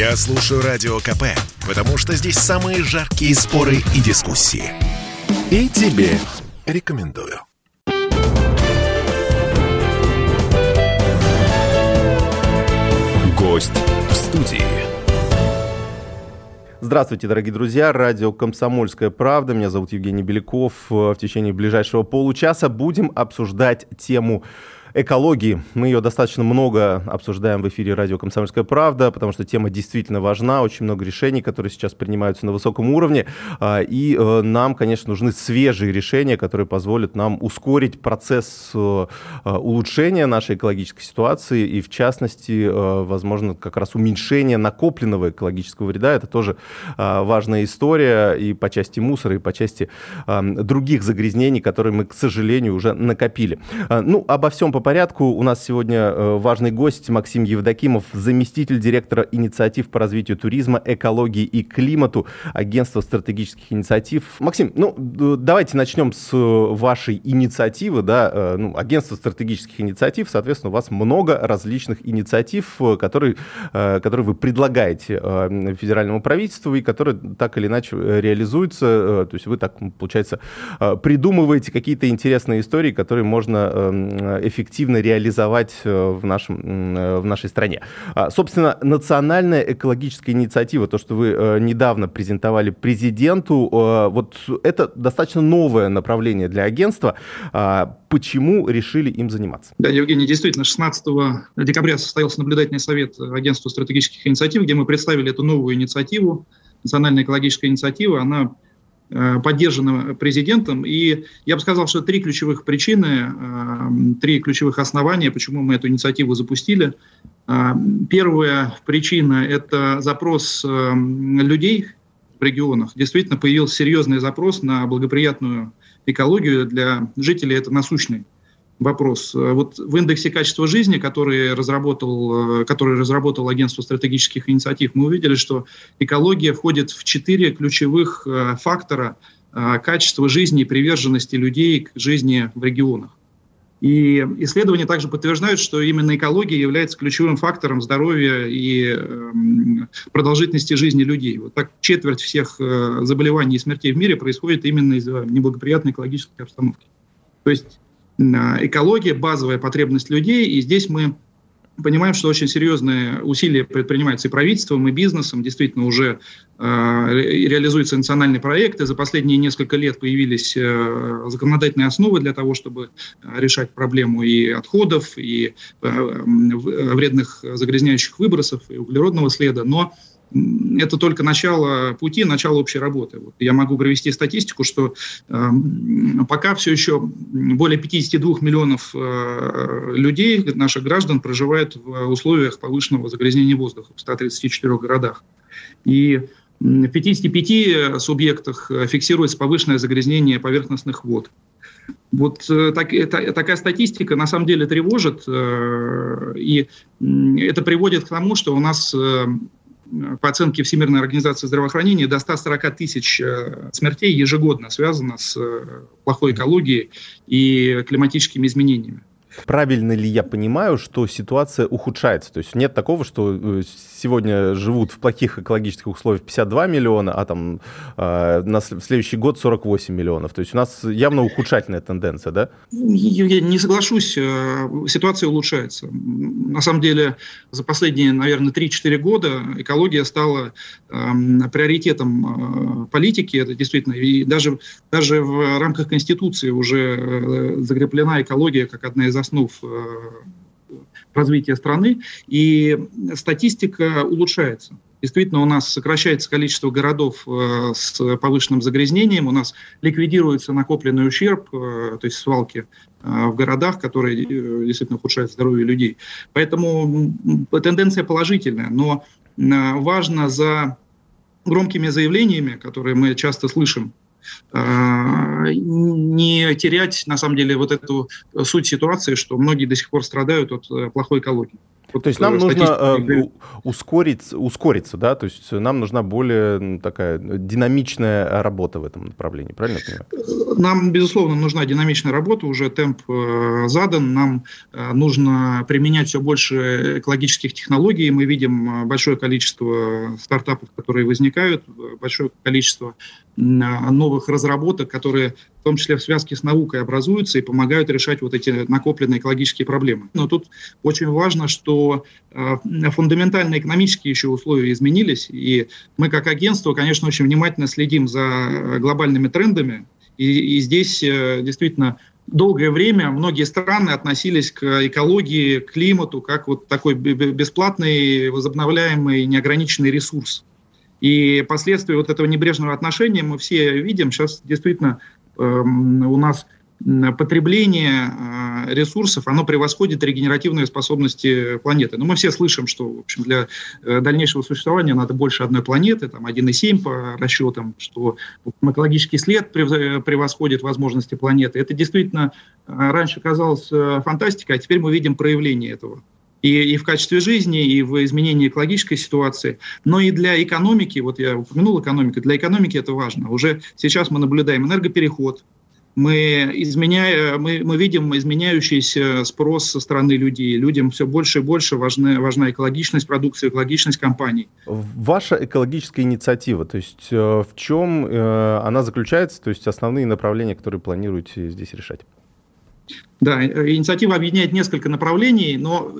Я слушаю Радио КП, потому что здесь самые жаркие споры и дискуссии. И тебе рекомендую. Гость в студии. Здравствуйте, дорогие друзья. Радио «Комсомольская правда». Меня зовут Евгений Беляков. В течение ближайшего получаса будем обсуждать тему экологии. Мы ее достаточно много обсуждаем в эфире радио «Комсомольская правда», потому что тема действительно важна, очень много решений, которые сейчас принимаются на высоком уровне, а, и э, нам, конечно, нужны свежие решения, которые позволят нам ускорить процесс э, э, улучшения нашей экологической ситуации, и в частности, возможно, как раз уменьшение накопленного экологического вреда. Это тоже важная история и по части мусора, и по части других загрязнений, которые мы, к сожалению, уже накопили. Ну, обо всем по по порядку. У нас сегодня э, важный гость Максим Евдокимов, заместитель директора инициатив по развитию туризма, экологии и климату Агентства стратегических инициатив. Максим, ну, давайте начнем с э, вашей инициативы, да, э, ну, Агентство стратегических инициатив, соответственно, у вас много различных инициатив, которые, которые вы предлагаете федеральному правительству и которые так или иначе реализуются, то есть вы так, получается, придумываете какие-то интересные истории, которые можно эффективно эффективно реализовать э, в, нашем, э, в нашей стране. А, собственно, национальная экологическая инициатива, то, что вы э, недавно презентовали президенту, вот это достаточно новое направление для агентства. А, почему решили им заниматься? Да, Евгений, действительно, 16 декабря состоялся наблюдательный совет агентства стратегических инициатив, где мы представили эту новую инициативу, национальная экологическая инициатива. Она Э, поддержана президентом. И я бы сказал, что три ключевых причины, э, три ключевых основания, почему мы эту инициативу запустили. Э, первая причина – это запрос людей в регионах. Действительно появился серьезный запрос на благоприятную экологию для жителей. Это насущный вопрос. Вот в индексе качества жизни, который разработал, который разработал агентство стратегических инициатив, мы увидели, что экология входит в четыре ключевых э, фактора э, качества жизни и приверженности людей к жизни в регионах. И исследования также подтверждают, что именно экология является ключевым фактором здоровья и э, продолжительности жизни людей. Вот так четверть всех э, заболеваний и смертей в мире происходит именно из-за неблагоприятной экологической обстановки. То есть экология, базовая потребность людей, и здесь мы понимаем, что очень серьезные усилия предпринимаются и правительством, и бизнесом. Действительно, уже э, реализуются национальные проекты. За последние несколько лет появились э, законодательные основы для того, чтобы решать проблему и отходов, и э, вредных загрязняющих выбросов, и углеродного следа. Но это только начало пути, начало общей работы. Вот я могу привести статистику, что э, пока все еще более 52 миллионов э, людей, наших граждан, проживают в условиях повышенного загрязнения воздуха в 134 городах. И в 55 субъектах фиксируется повышенное загрязнение поверхностных вод. Вот э, так, это, такая статистика на самом деле тревожит, э, и это приводит к тому, что у нас э, по оценке Всемирной организации здравоохранения, до 140 тысяч э, смертей ежегодно связано с э, плохой экологией и климатическими изменениями. Правильно ли я понимаю, что ситуация ухудшается? То есть нет такого, что э, сегодня живут в плохих экологических условиях 52 миллиона, а там э, на следующий год 48 миллионов. То есть у нас явно ухудшательная тенденция, да? Я не соглашусь, э, ситуация улучшается. На самом деле за последние, наверное, 3-4 года экология стала э, приоритетом э, политики, это действительно, и даже, даже в рамках Конституции уже э, закреплена экология как одна из основ э, развития страны, и статистика улучшается. Действительно, у нас сокращается количество городов э, с повышенным загрязнением, у нас ликвидируется накопленный ущерб, э, то есть свалки в городах, которые действительно ухудшают здоровье людей. Поэтому тенденция положительная, но важно за громкими заявлениями, которые мы часто слышим не терять, на самом деле, вот эту суть ситуации, что многие до сих пор страдают от э, плохой экологии. Вот, то есть нам нужно э, ускорить, ускориться, да, то есть нам нужна более такая динамичная работа в этом направлении, правильно я понимаю? Нам, безусловно, нужна динамичная работа, уже темп э, задан, нам э, нужно применять все больше экологических технологий, мы видим э, большое количество стартапов, которые возникают, большое количество новых разработок, которые в том числе в связке с наукой образуются и помогают решать вот эти накопленные экологические проблемы. Но тут очень важно, что э, фундаментальные экономические еще условия изменились, и мы как агентство, конечно, очень внимательно следим за глобальными трендами, и, и здесь э, действительно долгое время многие страны относились к экологии, к климату как вот такой бесплатный, возобновляемый, неограниченный ресурс. И последствия вот этого небрежного отношения мы все видим. Сейчас действительно э, у нас потребление э, ресурсов, оно превосходит регенеративные способности планеты. Но мы все слышим, что в общем, для э, дальнейшего существования надо больше одной планеты, там 1,7 по расчетам, что экологический след превосходит возможности планеты. Это действительно э, раньше казалось фантастикой, а теперь мы видим проявление этого и, и в качестве жизни, и в изменении экологической ситуации, но и для экономики, вот я упомянул экономику, для экономики это важно. Уже сейчас мы наблюдаем энергопереход, мы, изменяя, мы, мы видим изменяющийся спрос со стороны людей. Людям все больше и больше важна, важна экологичность продукции, экологичность компаний. Ваша экологическая инициатива, то есть э, в чем э, она заключается, то есть основные направления, которые планируете здесь решать? Да, э, инициатива объединяет несколько направлений, но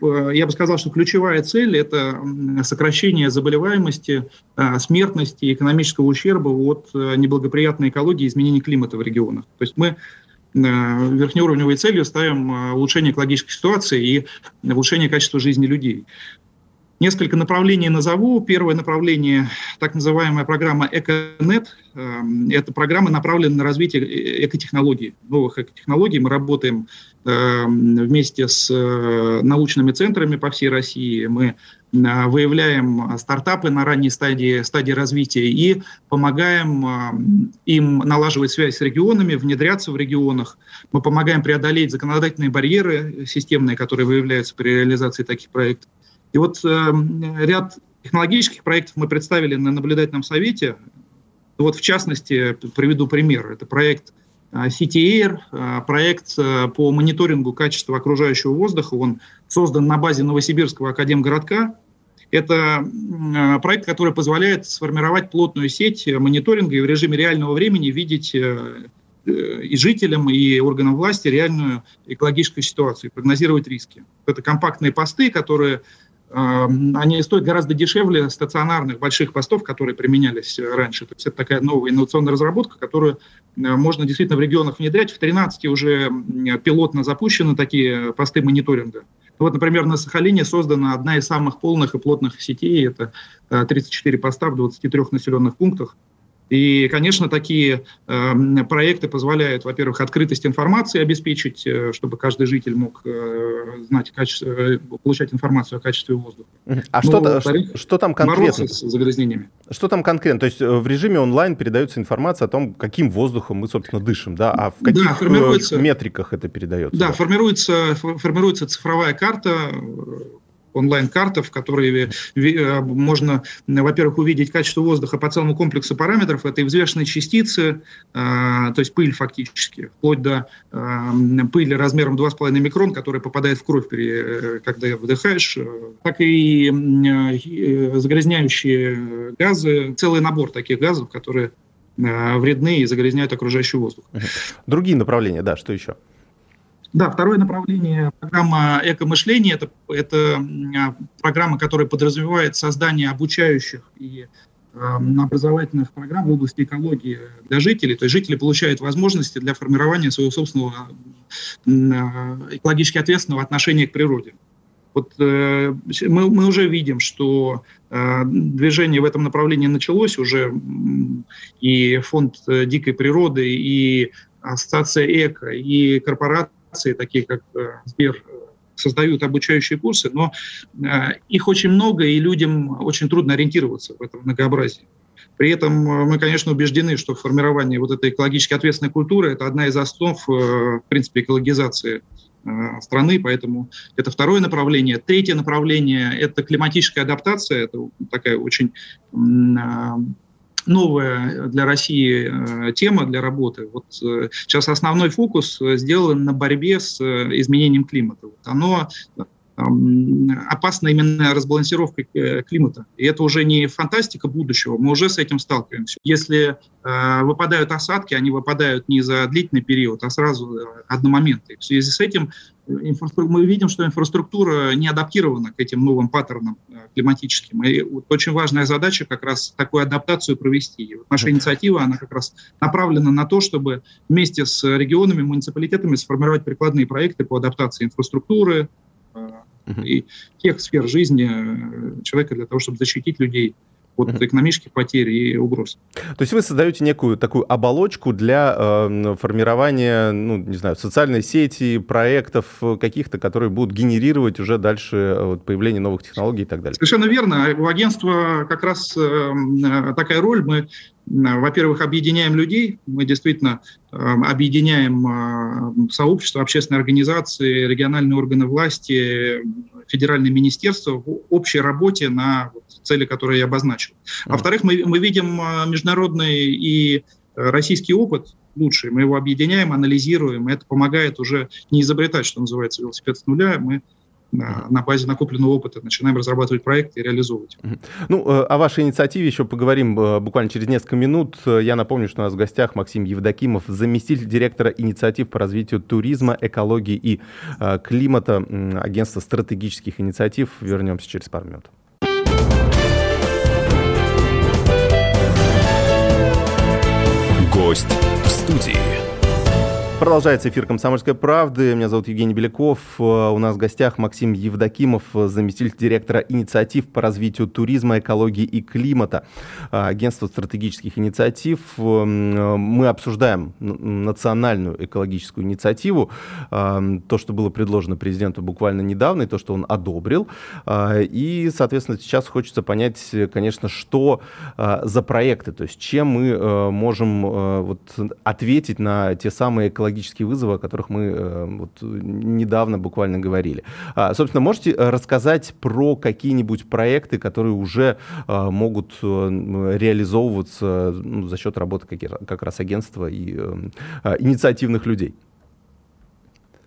э, я бы сказал, что ключевая цель – это сокращение заболеваемости, э, смертности и экономического ущерба от неблагоприятной экологии и изменения климата в регионах. То есть мы верхнеуровневой целью ставим улучшение экологической ситуации и улучшение качества жизни людей. Несколько направлений назову. Первое направление – так называемая программа «Эконет». Эм, это программа направлена на развитие э, экотехнологий, новых экотехнологий. Мы работаем эм, вместе с э, научными центрами по всей России. Мы э, выявляем стартапы на ранней стадии, стадии развития и помогаем эм, им налаживать связь с регионами, внедряться в регионах. Мы помогаем преодолеть законодательные барьеры системные, которые выявляются при реализации таких проектов. И вот э, ряд технологических проектов мы представили на наблюдательном совете. Вот в частности, приведу пример. Это проект э, CTAir, э, проект э, по мониторингу качества окружающего воздуха. Он создан на базе Новосибирского академгородка. Это проект, который позволяет сформировать плотную сеть мониторинга и в режиме реального времени видеть и жителям, и органам власти реальную экологическую ситуацию, прогнозировать риски. Это компактные посты, которые они стоят гораздо дешевле стационарных больших постов, которые применялись раньше. То есть это такая новая инновационная разработка, которую э, можно действительно в регионах внедрять. В 13 уже пилотно запущены такие посты мониторинга. Вот, например, на Сахалине создана одна из самых полных и плотных сетей. Это 34 э, поста в 23 населенных пунктах. И, конечно, такие э, проекты позволяют, во-первых, открытость информации обеспечить, э, чтобы каждый житель мог э, знать, качество, э, получать информацию о качестве воздуха. А что, что, что там конкретно? с загрязнениями. Что там конкретно? То есть э, в режиме онлайн передается информация о том, каким воздухом мы, собственно, дышим, да? А в каких да, формируется, метриках это передается? Да, да, Формируется, формируется цифровая карта онлайн-карта, в которой э, можно, во-первых, увидеть качество воздуха по целому комплексу параметров. Это и взвешенные частицы, э, то есть пыль фактически, вплоть до э, пыли размером 2,5 микрон, которая попадает в кровь, когда вдыхаешь, так и загрязняющие газы, целый набор таких газов, которые вредны и загрязняют окружающий воздух. Другие направления, да, что еще? Да, второе направление программа «Эко-мышление» это, это программа, которая подразумевает создание обучающих и образовательных программ в области экологии для жителей. То есть жители получают возможности для формирования своего собственного э, экологически ответственного отношения к природе. Вот э, мы, мы уже видим, что э, движение в этом направлении началось уже, и фонд э, дикой природы, и ассоциация эко, и корпорация корпорации, такие как э, Сбер, создают обучающие курсы, но э, их очень много, и людям очень трудно ориентироваться в этом многообразии. При этом э, мы, конечно, убеждены, что формирование вот этой экологически ответственной культуры – это одна из основ, в принципе, экологизации страны, поэтому это второе направление. Третье направление – это климатическая адаптация, это такая очень новая для России э, тема для работы. Вот э, сейчас основной фокус сделан на борьбе с э, изменением климата. Вот оно опасна именно разбалансировка э, климата. И это уже не фантастика будущего, мы уже с этим сталкиваемся. Если э, выпадают осадки, они выпадают не за длительный период, а сразу э, одномоментно. В связи с этим э, мы видим, что инфраструктура не адаптирована к этим новым паттернам климатическим. И вот очень важная задача как раз такую адаптацию провести. И вот наша инициатива, она как раз направлена на то, чтобы вместе с регионами, муниципалитетами сформировать прикладные проекты по адаптации инфраструктуры. И тех сфер жизни э, человека для того, чтобы защитить людей от экономических потерь и угроз. То есть вы создаете некую такую оболочку для э, формирования, ну, не знаю, социальной сети, проектов каких-то, которые будут генерировать уже дальше э, вот, появление новых технологий и так далее. Совершенно верно. У агентства как раз э, такая роль. Мы во-первых, объединяем людей, мы действительно э, объединяем э, сообщества, общественные организации, региональные органы власти, федеральные министерства в общей работе на цели, которые я обозначил. Во-вторых, мы, мы видим э, международный и российский опыт лучший, мы его объединяем, анализируем, и это помогает уже не изобретать, что называется, велосипед с нуля, мы на базе накопленного опыта начинаем разрабатывать проекты и реализовывать. Ну, э, о вашей инициативе еще поговорим э, буквально через несколько минут. Я напомню, что у нас в гостях Максим Евдокимов, заместитель директора инициатив по развитию туризма, экологии и э, климата агентства стратегических инициатив. Вернемся через пару минут. Продолжается эфир «Комсомольской правды». Меня зовут Евгений Беляков. Э, у нас в гостях Максим Евдокимов, заместитель директора инициатив по развитию туризма, экологии и климата, э, агентство стратегических инициатив. Э, мы обсуждаем национальную экологическую инициативу, то, что было предложено президенту буквально недавно, и то, что он одобрил. И, соответственно, сейчас хочется понять, конечно, что за проекты, то есть чем мы можем вот, ответить на те самые экологические экологические вызовы, о которых мы э, вот недавно буквально говорили. А, собственно, можете рассказать про какие-нибудь проекты, которые уже а, могут э, реализовываться ну, за счет работы как, как раз агентства и инициативных людей?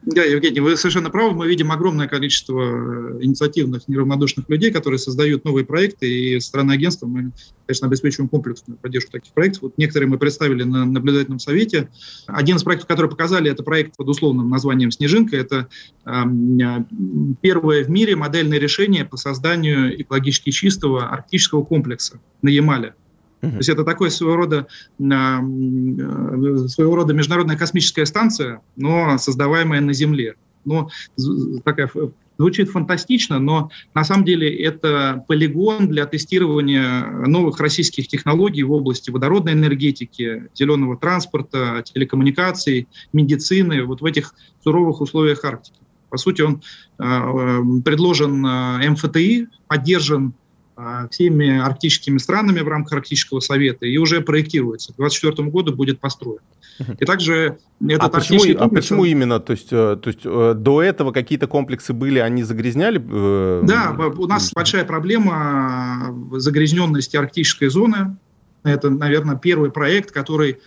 Да, Евгений, вы совершенно правы. Мы видим огромное количество э, инициативных, неравнодушных людей, которые создают новые проекты, и страны агентства мы, конечно, обеспечиваем комплексную поддержку таких проектов. Вот некоторые мы представили на наблюдательном совете. Один из проектов, который показали, это проект под условным названием «Снежинка». Это э, первое в мире модельное решение по созданию экологически чистого арктического комплекса на Ямале. То есть это такой своего рода, а, э, своего рода международная космическая станция, но создаваемая на Земле. Но такая звучит фантастично, но на самом деле это полигон для тестирования новых российских технологий в области водородной энергетики, зеленого транспорта, телекоммуникаций, медицины, вот в этих суровых условиях Арктики. По сути, он э, э, предложен МФТИ, поддержан а, всеми арктическими странами в рамках Арктического совета и уже проектируется. К 2024 году будет построен. И также этот а почему, комплекс... А почему именно? То есть, э, то есть э, до этого какие-то комплексы были, они загрязняли? Э, да, у нас большая проблема загрязненности арктической зоны. Это, наверное, первый проект, который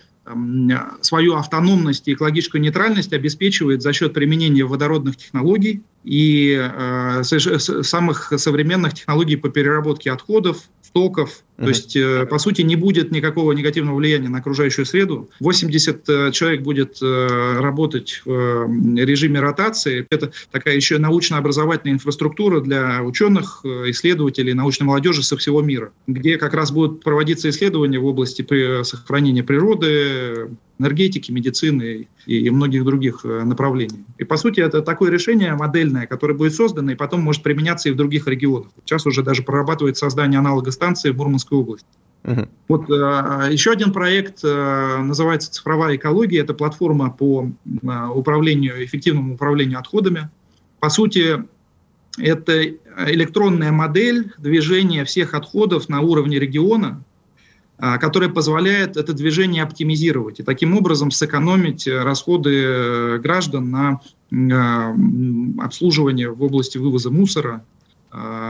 свою автономность и экологическую нейтральность обеспечивает за счет применения водородных технологий и э, самых современных технологий по переработке отходов, стоков, то есть, э, по сути, не будет никакого негативного влияния на окружающую среду. 80 э, человек будет э, работать в режиме ротации. Это такая еще научно-образовательная инфраструктура для ученых, исследователей, научной молодежи со всего мира, где как раз будут проводиться исследования в области сохранения природы, энергетики, медицины и многих других направлений. И, по сути, это такое решение модельное, которое будет создано и потом может применяться и в других регионах. Сейчас уже даже прорабатывает создание аналога станции в Мурманском Московской области. Uh-huh. Вот э, еще один проект э, называется «Цифровая экология». Это платформа по э, управлению, эффективному управлению отходами. По сути, это электронная модель движения всех отходов на уровне региона которая позволяет это движение оптимизировать и таким образом сэкономить расходы граждан на обслуживание в области вывоза мусора,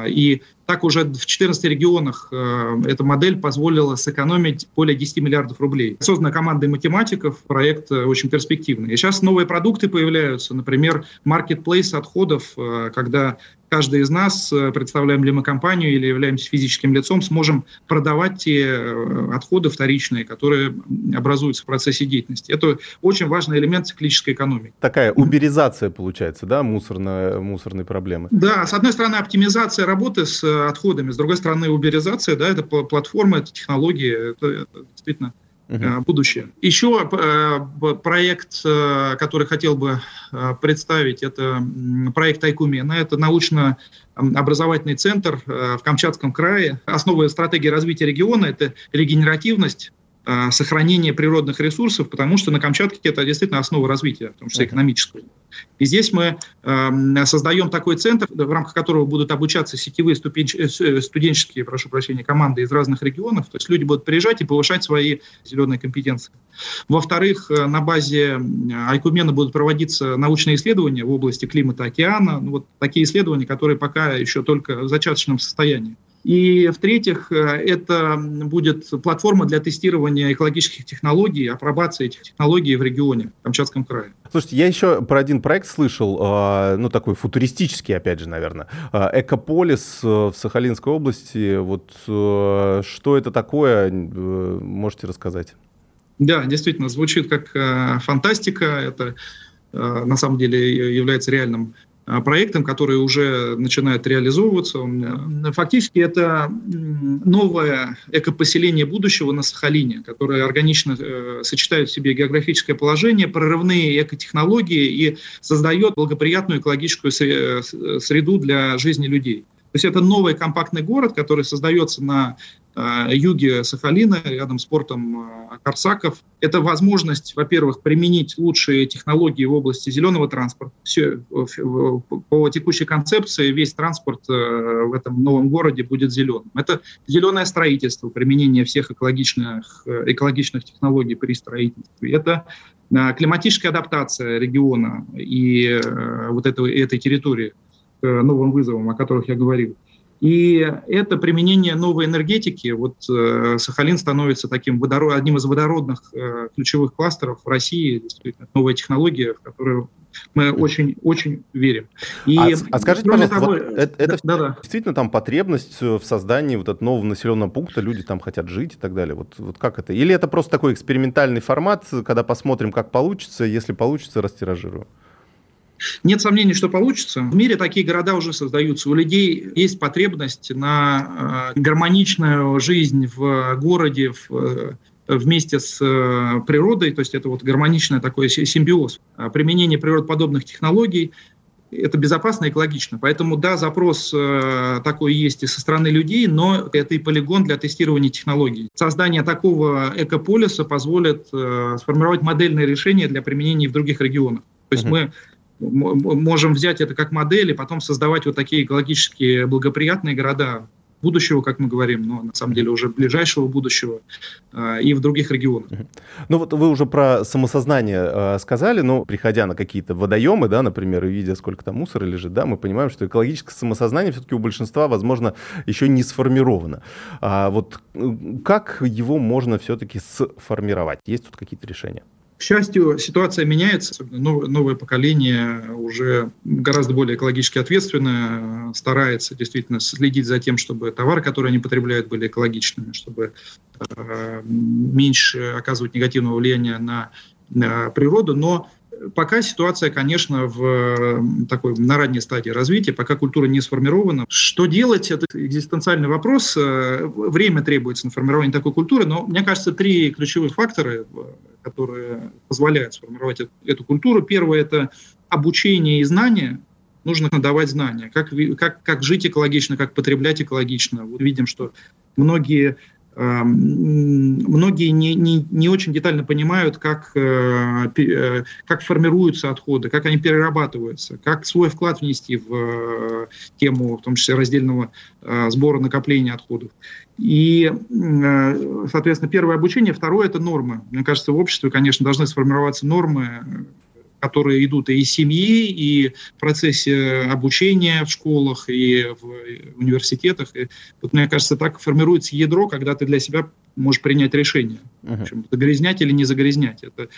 и так уже в 14 регионах э, эта модель позволила сэкономить более 10 миллиардов рублей. Создана командой математиков, проект э, очень перспективный. И сейчас новые продукты появляются, например, маркетплейс отходов, э, когда каждый из нас, представляем ли мы компанию или являемся физическим лицом, сможем продавать те отходы вторичные, которые образуются в процессе деятельности. Это очень важный элемент циклической экономики. Такая уберизация получается, да, мусорной, мусорной проблемы? Да, с одной стороны, оптимизация работы с отходами. С другой стороны, уберизация, да, это платформа, это технологии, это, это действительно uh будущее. Еще э, проект, э, который хотел бы представить, это проект Айкумена. Это научно-образовательный центр в Камчатском крае. Основа стратегии развития региона – это регенеративность, Э, сохранения природных ресурсов, потому что на Камчатке это действительно основа развития, в том числе экономического. И здесь мы э, создаем такой центр, в рамках которого будут обучаться сетевые ступенч... Э, э, студенческие, прошу прощения, команды из разных регионов. То есть люди будут приезжать и повышать свои зеленые компетенции. Во-вторых, на базе Айкумена будут проводиться научные исследования в области климата океана. Ну, вот такие исследования, которые пока еще только в зачаточном состоянии. И в-третьих, э, это будет платформа для тестирования экологических технологий, апробации этих технологий в регионе, в Камчатском крае. Слушайте, я еще про один проект слышал, э, ну такой футуристический, опять же, наверное. Э, Экополис в Сахалинской области. Вот что это такое, можете рассказать? Да, действительно, звучит как фантастика. Это на самом деле является реальным а, проектам, которые уже начинают реализовываться. Фактически это новое экопоселение будущего на Сахалине, которое органично э, сочетает в себе географическое положение, прорывные экотехнологии и создает благоприятную экологическую э, среду для жизни людей. То есть это новый компактный город, который создается на э, юге Сахалина, рядом с портом э, Корсаков. Это возможность, во-первых, применить лучшие технологии в области зеленого транспорта. Все, по текущей концепции весь транспорт э, в этом новом городе будет зеленым. Это зеленое строительство, применение всех экологичных, э, экологичных технологий при строительстве. Это э, климатическая адаптация региона и э, вот этого, этой территории – Э, новым вызовам, о которых я говорил. И это применение новой энергетики. Вот э, Сахалин становится таким водород, одним из водородных э, ключевых кластеров в России. Действительно, новая технология, в которую мы очень-очень верим. И, а, а скажите, пожалуйста, того, вот это, это да, да. действительно там потребность в создании вот этого нового населенного пункта, люди там хотят жить и так далее. Вот, вот как это? Или это просто такой экспериментальный формат, когда посмотрим, как получится, если получится, растиражируем? Нет сомнений, что получится. В мире такие города уже создаются. У людей есть потребность на э, гармоничную жизнь в городе, в, э, вместе с э, природой, то есть это вот гармоничный такой симбиоз. А применение природоподобных технологий это безопасно и экологично. Поэтому, да, запрос такой есть и со стороны людей, но это и полигон для тестирования технологий. Создание такого экополиса позволит сформировать модельное решение для применения в других регионах. То есть uh-huh. мы можем взять это как модель и потом создавать вот такие экологически благоприятные города будущего, как мы говорим, но на самом деле уже ближайшего будущего э, и в других регионах. Ну вот вы уже про самосознание э, сказали, но приходя на какие-то водоемы, да, например, и видя, сколько там мусора лежит, да, мы понимаем, что экологическое самосознание все-таки у большинства, возможно, еще не сформировано. А вот как его можно все-таки сформировать? Есть тут какие-то решения? К счастью, ситуация меняется. Новое поколение уже гораздо более экологически ответственное, старается действительно следить за тем, чтобы товары, которые они потребляют, были экологичными, чтобы э, меньше оказывать негативного влияния на, на природу. Но пока ситуация, конечно, в такой на ранней стадии развития, пока культура не сформирована. Что делать? Это экзистенциальный вопрос. Э, время требуется на формирование такой культуры, но мне кажется, три ключевых фактора которые позволяют сформировать эту, культуру. Первое – это обучение и знания. Нужно давать знания, как, как, как жить экологично, как потреблять экологично. Вот видим, что многие многие не, не, не очень детально понимают, как, как формируются отходы, как они перерабатываются, как свой вклад внести в тему, в том числе раздельного сбора накопления отходов. И, соответственно, первое обучение, второе – это нормы. Мне кажется, в обществе, конечно, должны сформироваться нормы, которые идут и из семьи, и в процессе обучения в школах, и в университетах. И вот, мне кажется, так формируется ядро, когда ты для себя можешь принять решение, uh-huh. общем, загрязнять или не загрязнять. Это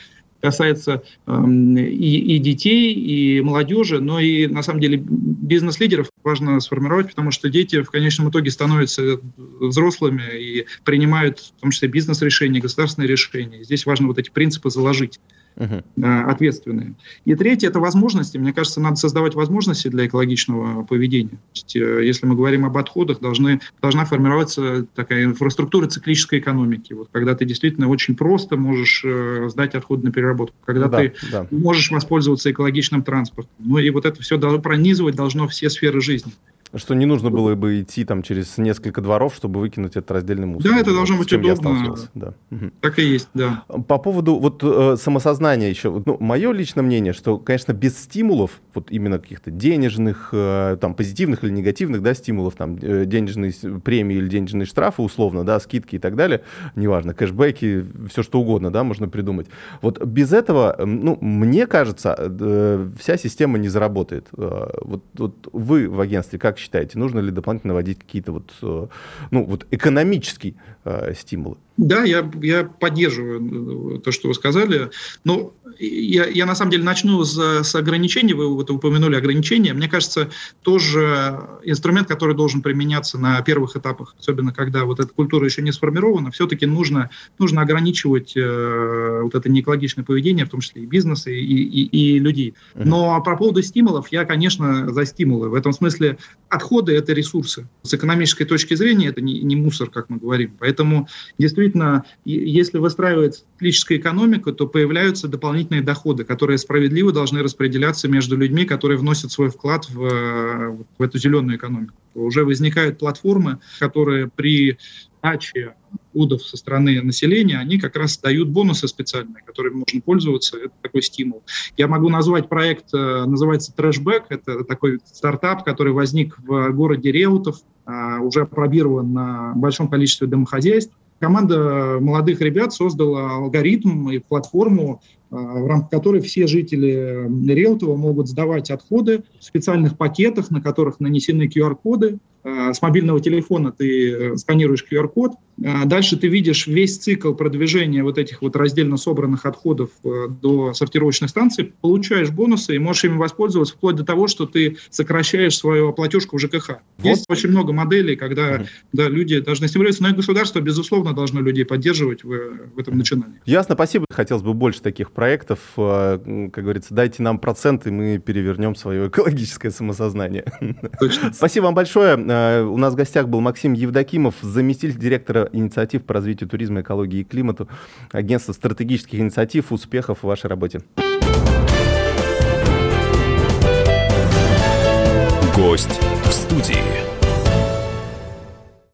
касается э, и, и детей, и молодежи, но и на самом деле бизнес-лидеров важно сформировать, потому что дети в конечном итоге становятся взрослыми и принимают в том числе бизнес-решения, государственные решения. Здесь важно вот эти принципы заложить uh ответственные. И третье – это возможности. Мне кажется, надо создавать возможности для экологичного поведения. есть, э, если мы говорим об отходах, должны, должна формироваться такая инфраструктура циклической экономики. Вот, когда ты действительно очень просто можешь э, сдать отходы на переработку, когда да, ты да. можешь воспользоваться экологичным транспортом. Ну и вот это все должно пронизывать должно все сферы жизни. Что не нужно было бы идти там через несколько дворов, чтобы выкинуть этот раздельный мусор. Да, это должно быть удобно. Да. Так и есть, да. По поводу вот э, самосознания еще. Ну, мое личное мнение, что, конечно, без стимулов, вот именно каких-то денежных, э, там, позитивных или негативных, да, стимулов, там, э, денежные премии или денежные штрафы, условно, да, скидки и так далее, неважно, кэшбэки, все что угодно, да, можно придумать. Вот без этого, ну, мне кажется, э, вся система не заработает. Э, вот, вот вы в агентстве как считаете, нужно ли дополнительно вводить какие-то вот, э, ну, вот экономические э, стимулы? Да, я, я поддерживаю э, то, что вы сказали. Но я, я на самом деле начну с, с ограничений. Вы вот упомянули ограничения. Мне кажется, тоже инструмент, который должен применяться на первых этапах, особенно когда вот эта культура еще не сформирована, все-таки нужно, нужно ограничивать э, вот это неэкологичное поведение, в том числе и бизнеса, и, и, и людей. Но по поводу стимулов, я, конечно, за стимулы. В этом смысле отходы – это ресурсы. С экономической точки зрения это не, не мусор, как мы говорим. Поэтому действительно действительно, если выстраивается циклическая экономика, то появляются дополнительные доходы, которые справедливо должны распределяться между людьми, которые вносят свой вклад в, в эту зеленую экономику. Уже возникают платформы, которые при даче удов со стороны населения, они как раз дают бонусы специальные, которыми можно пользоваться. Это такой стимул. Я могу назвать проект, э, называется Trashback. Это такой стартап, который возник в городе Реутов, а, уже опробирован на большом количестве домохозяйств. Команда молодых ребят создала алгоритм и платформу, в рамках которой все жители Реутова могут сдавать отходы в специальных пакетах, на которых нанесены QR-коды. А, с мобильного телефона ты э, сканируешь QR-код, дальше ты видишь весь цикл продвижения вот этих вот раздельно собранных отходов э, до сортировочной станции, получаешь бонусы и можешь ими воспользоваться вплоть до того, что ты сокращаешь свою платежку в ЖКХ. Вот. Есть очень много моделей, когда да, люди должны стимулироваться, но и государство, безусловно, должно людей поддерживать в, в этом начинании. Ясно, спасибо. Хотелось бы больше таких проектов. Э, как говорится, дайте нам проценты, мы перевернем свое экологическое самосознание. Точно. Спасибо вам большое. Э, у нас в гостях был Максим Евдокимов, заместитель директора инициатив по развитию туризма, экологии и климату, агентство стратегических инициатив. Успехов в вашей работе. Гость в студии.